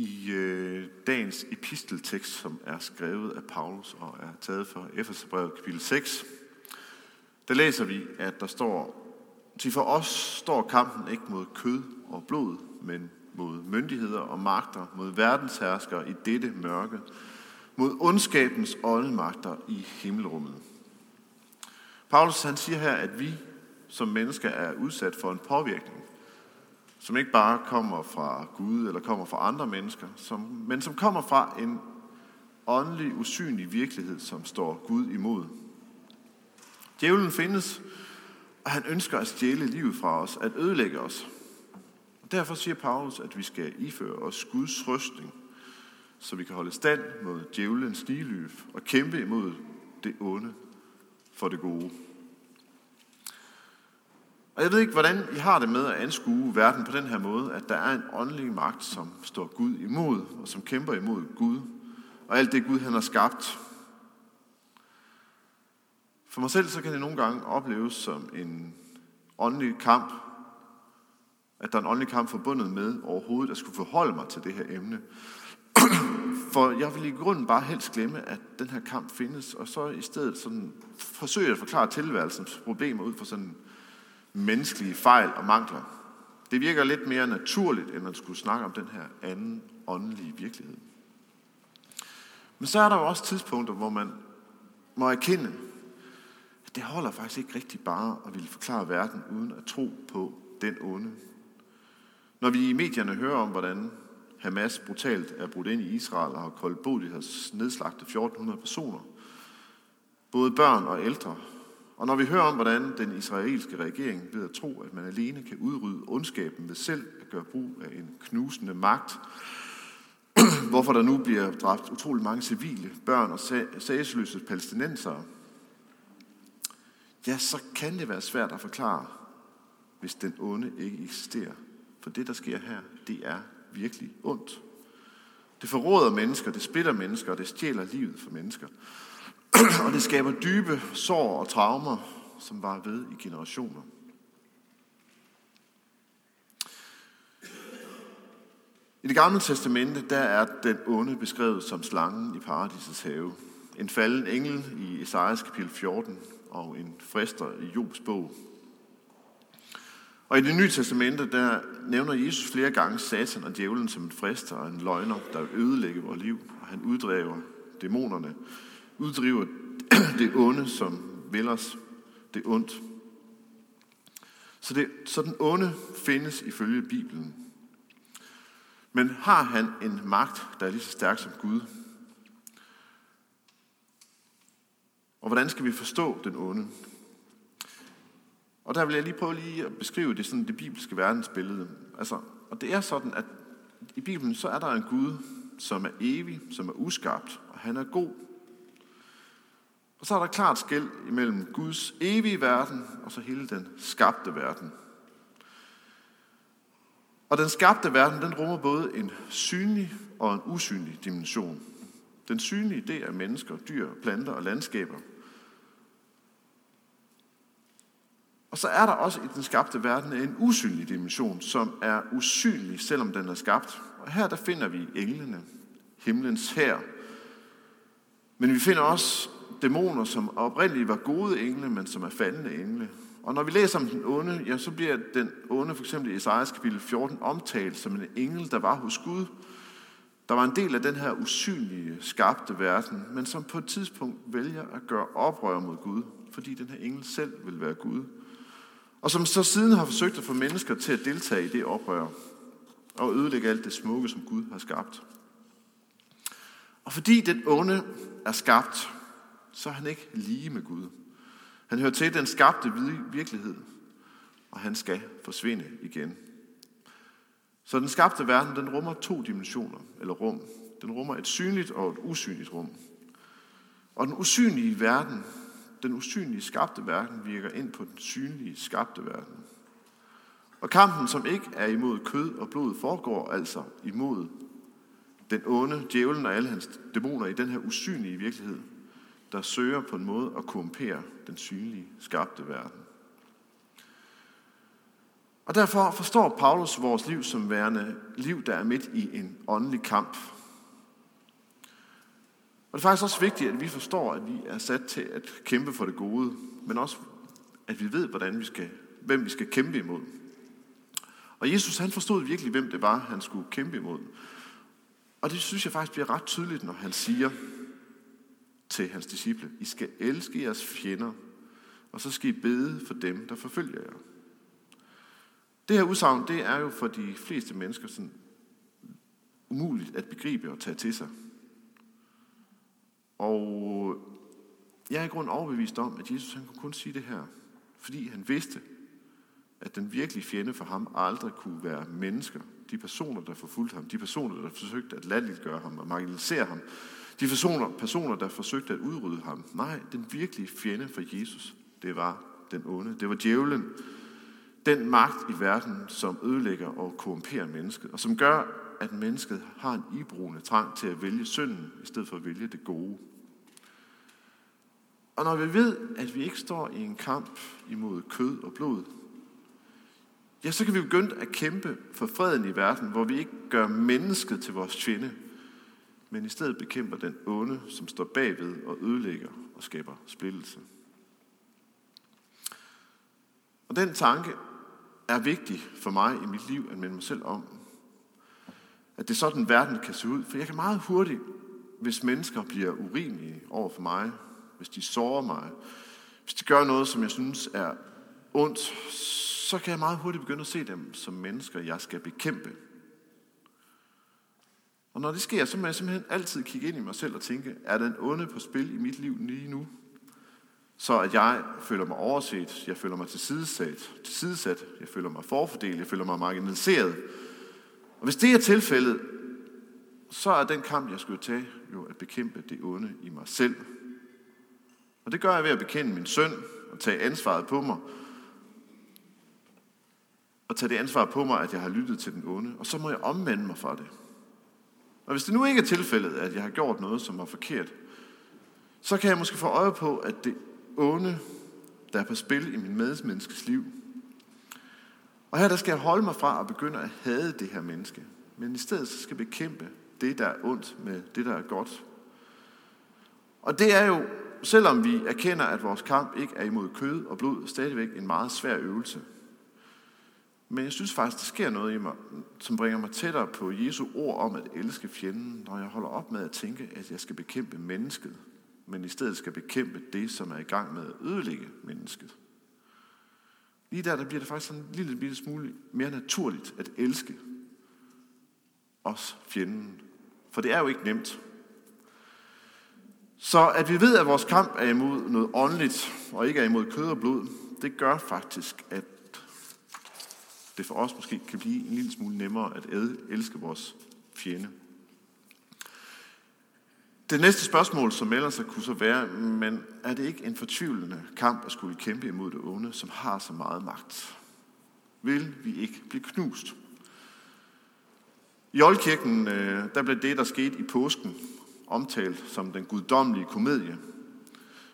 I øh, dagens episteltekst, som er skrevet af Paulus og er taget fra Efeserbrevet kapitel 6, der læser vi, at der står, til for os står kampen ikke mod kød og blod, men mod myndigheder og magter, mod verdensherskere i dette mørke, mod ondskabens åndemagter i himmelrummet. Paulus han siger her, at vi som mennesker er udsat for en påvirkning, som ikke bare kommer fra Gud eller kommer fra andre mennesker, som, men som kommer fra en åndelig, usynlig virkelighed, som står Gud imod. Djævlen findes, og han ønsker at stjæle livet fra os, at ødelægge os. Derfor siger Paulus, at vi skal iføre os Guds rustning, så vi kan holde stand mod djævelens niløb og kæmpe imod det onde for det gode. Og jeg ved ikke, hvordan I har det med at anskue verden på den her måde, at der er en åndelig magt, som står Gud imod, og som kæmper imod Gud, og alt det Gud, han har skabt. For mig selv, så kan det nogle gange opleves som en åndelig kamp, at der er en åndelig kamp forbundet med overhovedet at skulle forholde mig til det her emne. For jeg vil i grunden bare helst glemme, at den her kamp findes, og så i stedet sådan forsøge at forklare tilværelsens problemer ud fra sådan menneskelige fejl og mangler. Det virker lidt mere naturligt, end at skulle snakke om den her anden åndelige virkelighed. Men så er der jo også tidspunkter, hvor man må erkende, at det holder faktisk ikke rigtig bare at ville forklare verden uden at tro på den onde. Når vi i medierne hører om, hvordan Hamas brutalt er brudt ind i Israel og har koldblodigt har nedslagtet 1400 personer, både børn og ældre, og når vi hører om, hvordan den israelske regering ved at tro, at man alene kan udrydde ondskaben ved selv at gøre brug af en knusende magt, hvorfor der nu bliver dræbt utrolig mange civile, børn og sagsløse palæstinensere, ja, så kan det være svært at forklare, hvis den onde ikke eksisterer. For det, der sker her, det er virkelig ondt. Det forråder mennesker, det splitter mennesker, og det stjæler livet for mennesker. og det skaber dybe sår og traumer, som var ved i generationer. I det gamle testamente, der er den onde beskrevet som slangen i paradisets have. En falden engel i Esajas kapitel 14 og en frister i Jobs bog. Og i det nye testamente, der nævner Jesus flere gange Satan og djævlen som en frister og en løgner, der vil ødelægge vores liv. Og han uddræver dæmonerne uddriver det onde, som vil os det ondt. Så, det, så den onde findes ifølge Bibelen. Men har han en magt, der er lige så stærk som Gud? Og hvordan skal vi forstå den onde? Og der vil jeg lige prøve lige at beskrive det, sådan det bibelske verdensbillede. Altså, og det er sådan, at i Bibelen så er der en Gud, som er evig, som er uskabt, og han er god, og så er der klart skæld imellem Guds evige verden og så hele den skabte verden. Og den skabte verden, den rummer både en synlig og en usynlig dimension. Den synlige, det er mennesker, dyr, planter og landskaber. Og så er der også i den skabte verden en usynlig dimension, som er usynlig, selvom den er skabt. Og her der finder vi englene, himlens her. Men vi finder også dæmoner, som oprindeligt var gode engle, men som er faldende engle. Og når vi læser om den onde, ja, så bliver den onde, for eksempel i Esajas kapitel 14, omtalt som en engel, der var hos Gud. Der var en del af den her usynlige, skabte verden, men som på et tidspunkt vælger at gøre oprør mod Gud, fordi den her engel selv vil være Gud. Og som så siden har forsøgt at få mennesker til at deltage i det oprør, og ødelægge alt det smukke, som Gud har skabt. Og fordi den onde er skabt, så er han ikke lige med Gud. Han hører til den skabte virkelighed, og han skal forsvinde igen. Så den skabte verden, den rummer to dimensioner, eller rum. Den rummer et synligt og et usynligt rum. Og den usynlige verden, den usynlige skabte verden, virker ind på den synlige skabte verden. Og kampen, som ikke er imod kød og blod, foregår altså imod den onde, djævlen og alle hans dæmoner i den her usynlige virkelighed, der søger på en måde at korrumpere den synlige, skabte verden. Og derfor forstår Paulus vores liv som værende liv, der er midt i en åndelig kamp. Og det er faktisk også vigtigt, at vi forstår, at vi er sat til at kæmpe for det gode, men også, at vi ved, hvordan vi skal, hvem vi skal kæmpe imod. Og Jesus han forstod virkelig, hvem det var, han skulle kæmpe imod. Og det synes jeg faktisk bliver ret tydeligt, når han siger til hans disciple, I skal elske jeres fjender, og så skal I bede for dem, der forfølger jer. Det her udsagn, det er jo for de fleste mennesker sådan umuligt at begribe og tage til sig. Og jeg er i grund overbevist om, at Jesus han kunne kun sige det her, fordi han vidste, at den virkelige fjende for ham aldrig kunne være mennesker. De personer, der forfulgte ham, de personer, der forsøgte at latterliggøre ham og marginalisere ham, de personer, personer, der forsøgte at udrydde ham. Nej, den virkelige fjende for Jesus, det var den onde. Det var djævlen. Den magt i verden, som ødelægger og korrumperer mennesket, og som gør, at mennesket har en ibrugende trang til at vælge synden, i stedet for at vælge det gode. Og når vi ved, at vi ikke står i en kamp imod kød og blod, ja, så kan vi begynde at kæmpe for freden i verden, hvor vi ikke gør mennesket til vores fjende, men i stedet bekæmper den onde, som står bagved og ødelægger og skaber splittelse. Og den tanke er vigtig for mig i mit liv at minde mig selv om. At det er sådan, verden kan se ud. For jeg kan meget hurtigt, hvis mennesker bliver urimelige over for mig, hvis de sårer mig, hvis de gør noget, som jeg synes er ondt, så kan jeg meget hurtigt begynde at se dem som mennesker, jeg skal bekæmpe. Og når det sker, så må jeg simpelthen altid kigge ind i mig selv og tænke, er den onde på spil i mit liv lige nu? Så at jeg føler mig overset, jeg føler mig tilsidesat, tilsidesat jeg føler mig forfordelt, jeg føler mig marginaliseret. Og hvis det er tilfældet, så er den kamp, jeg skulle tage, jo at bekæmpe det onde i mig selv. Og det gør jeg ved at bekende min søn og tage ansvaret på mig. Og tage det ansvar på mig, at jeg har lyttet til den onde. Og så må jeg omvende mig fra det. Og hvis det nu ikke er tilfældet, at jeg har gjort noget, som var forkert, så kan jeg måske få øje på, at det onde, der er på spil i min medmenneskes liv. Og her der skal jeg holde mig fra at begynde at hade det her menneske. Men i stedet så skal jeg bekæmpe det, der er ondt med det, der er godt. Og det er jo, selvom vi erkender, at vores kamp ikke er imod kød og blod, stadigvæk en meget svær øvelse. Men jeg synes faktisk, der sker noget i mig, som bringer mig tættere på Jesu ord om at elske fjenden, når jeg holder op med at tænke, at jeg skal bekæmpe mennesket, men i stedet skal bekæmpe det, som er i gang med at ødelægge mennesket. Lige der, der bliver det faktisk en lille bitte smule mere naturligt at elske os fjenden. For det er jo ikke nemt. Så at vi ved, at vores kamp er imod noget åndeligt, og ikke er imod kød og blod, det gør faktisk, at det for os måske kan blive en lille smule nemmere at elske vores fjende. Det næste spørgsmål, som melder sig, kunne så være, men er det ikke en fortvivlende kamp at skulle kæmpe imod det onde, som har så meget magt? Vil vi ikke blive knust? I oldkirken, øh, der blev det, der skete i påsken, omtalt som den guddommelige komedie.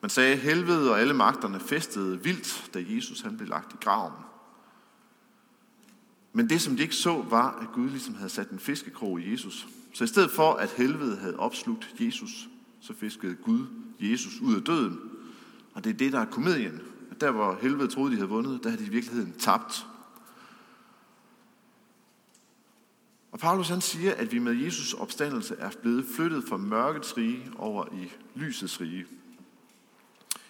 Man sagde, at helvede og alle magterne festede vildt, da Jesus han blev lagt i graven. Men det, som de ikke så, var, at Gud ligesom havde sat en fiskekrog i Jesus. Så i stedet for, at helvede havde opslugt Jesus, så fiskede Gud Jesus ud af døden. Og det er det, der er komedien. At der, hvor helvede troede, de havde vundet, der havde de i virkeligheden tabt. Og Paulus han siger, at vi med Jesus opstandelse er blevet flyttet fra mørkets rige over i lysets rige.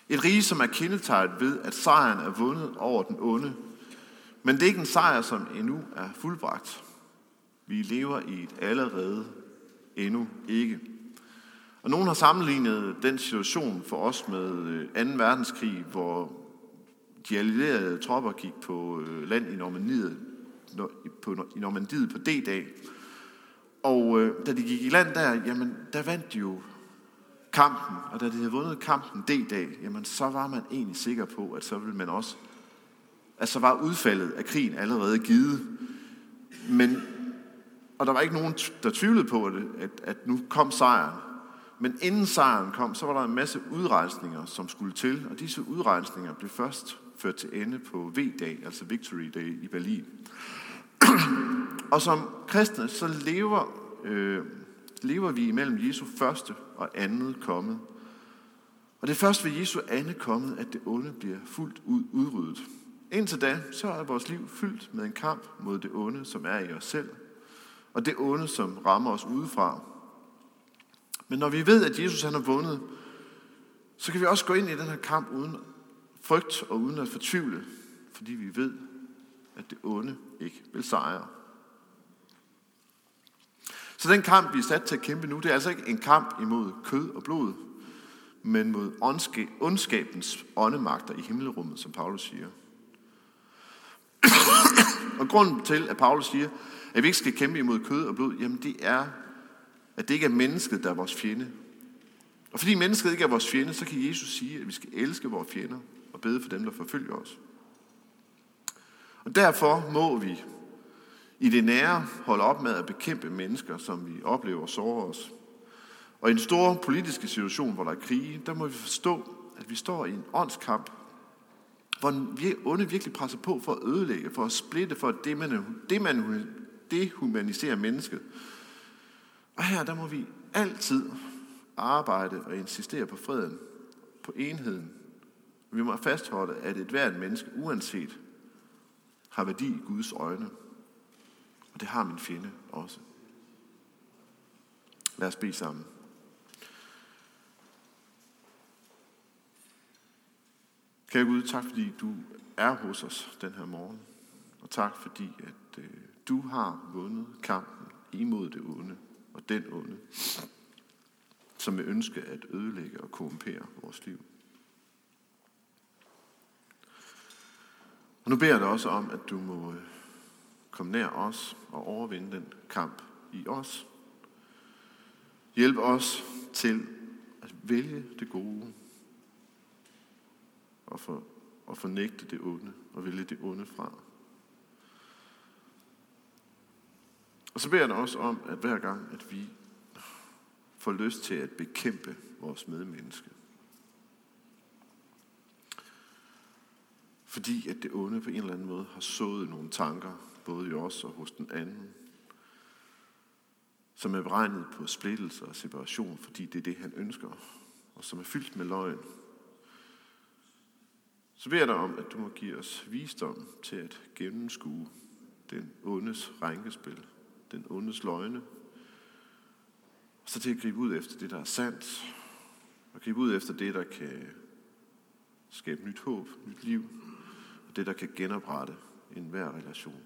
Et rige, som er kendetegnet ved, at sejren er vundet over den onde, men det er ikke en sejr, som endnu er fuldbragt. Vi lever i et allerede endnu ikke. Og nogen har sammenlignet den situation for os med øh, 2. Verdenskrig, hvor de allierede tropper gik på øh, land i Normandiet på, i Normandiet på D-dag. Og øh, da de gik i land der, jamen der vandt de jo kampen, og da de havde vundet kampen D-dag, jamen så var man egentlig sikker på, at så ville man også Altså var udfaldet af krigen allerede givet. Men, og der var ikke nogen, der tvivlede på, det, at, at nu kom sejren. Men inden sejren kom, så var der en masse udrejsninger, som skulle til, og disse udrejsninger blev først ført til ende på V-dag, altså Victory Day i Berlin. og som kristne, så lever, øh, lever vi imellem Jesu første og andet kommet. Og det er først ved Jesu andet kommet, at det onde bliver fuldt ud udryddet. Indtil da, så er vores liv fyldt med en kamp mod det onde, som er i os selv, og det onde, som rammer os udefra. Men når vi ved, at Jesus han har vundet, så kan vi også gå ind i den her kamp uden frygt og uden at fortvivle, fordi vi ved, at det onde ikke vil sejre. Så den kamp, vi er sat til at kæmpe nu, det er altså ikke en kamp imod kød og blod, men mod ondskabens åndemagter i himmelrummet, som Paulus siger og grunden til, at Paulus siger, at vi ikke skal kæmpe imod kød og blod, jamen det er, at det ikke er mennesket, der er vores fjende. Og fordi mennesket ikke er vores fjende, så kan Jesus sige, at vi skal elske vores fjender og bede for dem, der forfølger os. Og derfor må vi i det nære holde op med at bekæmpe mennesker, som vi oplever sårer os. Og i en stor politiske situation, hvor der er krige, der må vi forstå, at vi står i en åndskamp, hvor vi onde virkelig presser på for at ødelægge, for at splitte, for at det, man, det, man dehumanisere mennesket. Og her, der må vi altid arbejde og insistere på freden, på enheden. Vi må fastholde, at et hvert menneske, uanset, har værdi i Guds øjne. Og det har min fjende også. Lad os bede sammen. Kære Gud, tak fordi du er hos os den her morgen. Og tak fordi, at øh, du har vundet kampen imod det onde og den onde, som vil ønske at ødelægge og korrumpere vores liv. Og nu beder jeg dig også om, at du må øh, komme nær os og overvinde den kamp i os. Hjælp os til at vælge det gode og, for, og fornægte det onde og vælge det onde fra. Og så beder jeg dig også om, at hver gang, at vi får lyst til at bekæmpe vores medmenneske, fordi at det onde på en eller anden måde har sået nogle tanker, både i os og hos den anden, som er beregnet på splittelse og separation, fordi det er det, han ønsker, og som er fyldt med løgn. Så beder jeg dig om, at du må give os visdom til at gennemskue den ondes rænkespil, den ondes løgne, og så til at gribe ud efter det, der er sandt, og gribe ud efter det, der kan skabe nyt håb, nyt liv, og det, der kan genoprette enhver relation.